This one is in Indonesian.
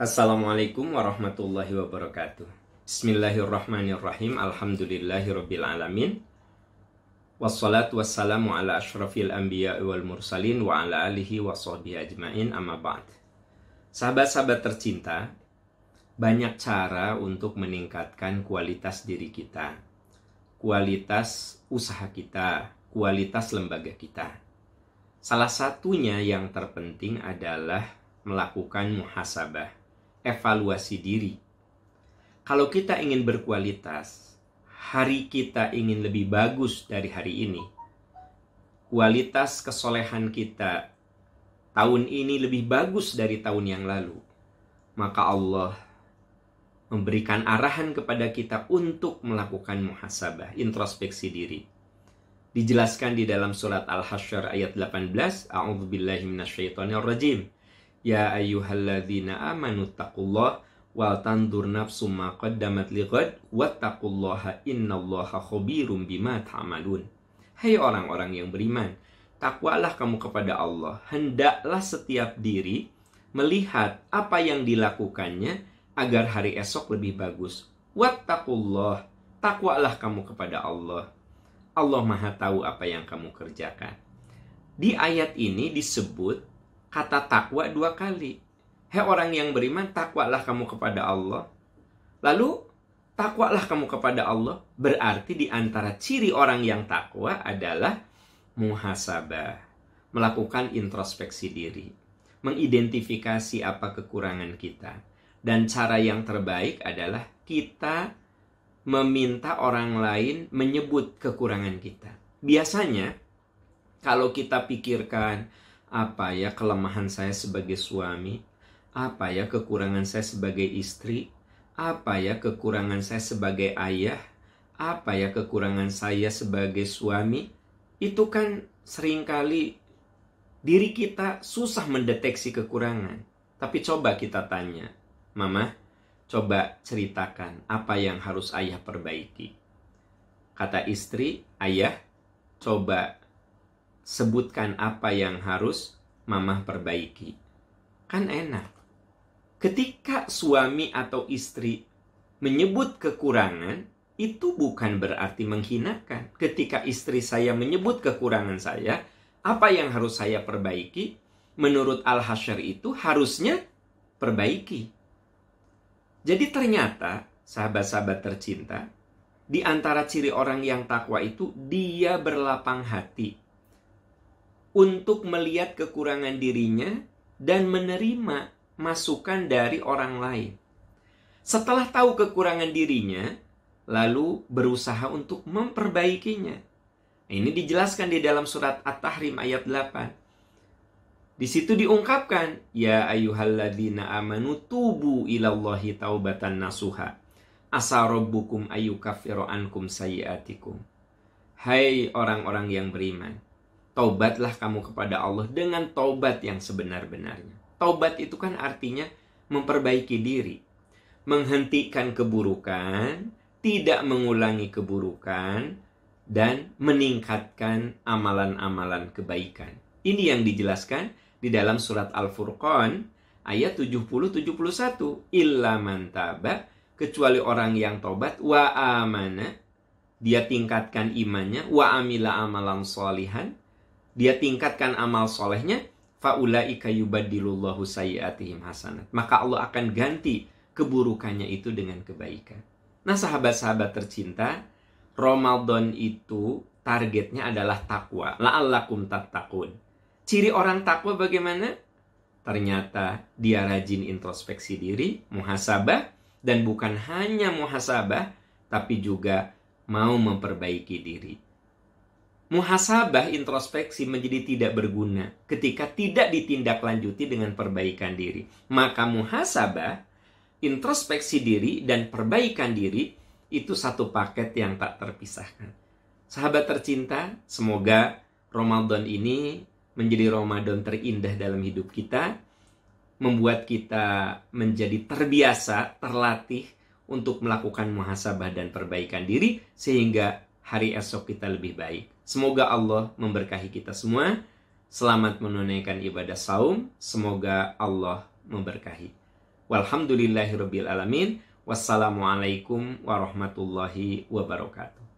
Assalamualaikum warahmatullahi wabarakatuh. Bismillahirrahmanirrahim. Alhamdulillahirabbil alamin. Wassalatu wassalamu ala asyrafil anbiya wal mursalin wa ala alihi wa ajmain amma ba'd. Sahabat-sahabat tercinta, banyak cara untuk meningkatkan kualitas diri kita, kualitas usaha kita, kualitas lembaga kita. Salah satunya yang terpenting adalah melakukan muhasabah evaluasi diri. Kalau kita ingin berkualitas, hari kita ingin lebih bagus dari hari ini. Kualitas kesolehan kita tahun ini lebih bagus dari tahun yang lalu. Maka Allah memberikan arahan kepada kita untuk melakukan muhasabah, introspeksi diri. Dijelaskan di dalam surat Al-Hasyr ayat 18, A'udzubillahi minasyaitonirrajim. Ya ayyuhalladzina amanu taqullah wal tandur nafsum ma qaddamat lighad wattaqullaha innallaha khabirum bima ta'malun. Hai orang-orang yang beriman, takwalah kamu kepada Allah. Hendaklah setiap diri melihat apa yang dilakukannya agar hari esok lebih bagus. Wattaqullah, takwalah kamu kepada Allah. Allah Maha tahu apa yang kamu kerjakan. Di ayat ini disebut kata takwa dua kali. Hei orang yang beriman, takwalah kamu kepada Allah. Lalu, takwalah kamu kepada Allah. Berarti di antara ciri orang yang takwa adalah muhasabah. Melakukan introspeksi diri. Mengidentifikasi apa kekurangan kita. Dan cara yang terbaik adalah kita meminta orang lain menyebut kekurangan kita. Biasanya, kalau kita pikirkan, apa ya kelemahan saya sebagai suami, apa ya kekurangan saya sebagai istri, apa ya kekurangan saya sebagai ayah, apa ya kekurangan saya sebagai suami, itu kan sering kali diri kita susah mendeteksi kekurangan. Tapi coba kita tanya, Mama, coba ceritakan apa yang harus ayah perbaiki. Kata istri, ayah, coba sebutkan apa yang harus mama perbaiki. Kan enak. Ketika suami atau istri menyebut kekurangan, itu bukan berarti menghinakan. Ketika istri saya menyebut kekurangan saya, apa yang harus saya perbaiki? Menurut Al-Hasyr itu harusnya perbaiki. Jadi ternyata, sahabat-sahabat tercinta, di antara ciri orang yang takwa itu, dia berlapang hati untuk melihat kekurangan dirinya dan menerima masukan dari orang lain. Setelah tahu kekurangan dirinya, lalu berusaha untuk memperbaikinya. Ini dijelaskan di dalam surat At-Tahrim ayat 8. Di situ diungkapkan, Ya ayuhalladzina amanu tubu ilallahi taubatan nasuha. Asa rabbukum ayyukaffiru ankum sayiatikum. Hai orang-orang yang beriman, Taubatlah kamu kepada Allah dengan taubat yang sebenar-benarnya. Taubat itu kan artinya memperbaiki diri, menghentikan keburukan, tidak mengulangi keburukan, dan meningkatkan amalan-amalan kebaikan. Ini yang dijelaskan di dalam surat Al-Furqan ayat 70-71. Illa man kecuali orang yang tobat, wa amana, dia tingkatkan imannya, wa amila amalan solihan, dia tingkatkan amal solehnya, faulaika yubaddilullahu sayyiatihim hasanat. Maka Allah akan ganti keburukannya itu dengan kebaikan. Nah, sahabat-sahabat tercinta, Ramadan itu targetnya adalah takwa. La'allakum tattaqun. Ciri orang takwa bagaimana? Ternyata dia rajin introspeksi diri, muhasabah, dan bukan hanya muhasabah, tapi juga mau memperbaiki diri muhasabah introspeksi menjadi tidak berguna ketika tidak ditindaklanjuti dengan perbaikan diri. Maka muhasabah, introspeksi diri dan perbaikan diri itu satu paket yang tak terpisahkan. Sahabat tercinta, semoga Ramadan ini menjadi Ramadan terindah dalam hidup kita, membuat kita menjadi terbiasa, terlatih untuk melakukan muhasabah dan perbaikan diri sehingga hari esok kita lebih baik. Semoga Allah memberkahi kita semua. Selamat menunaikan ibadah saum. Semoga Allah memberkahi. Walhamdulillahirabbil alamin. Wassalamualaikum warahmatullahi wabarakatuh.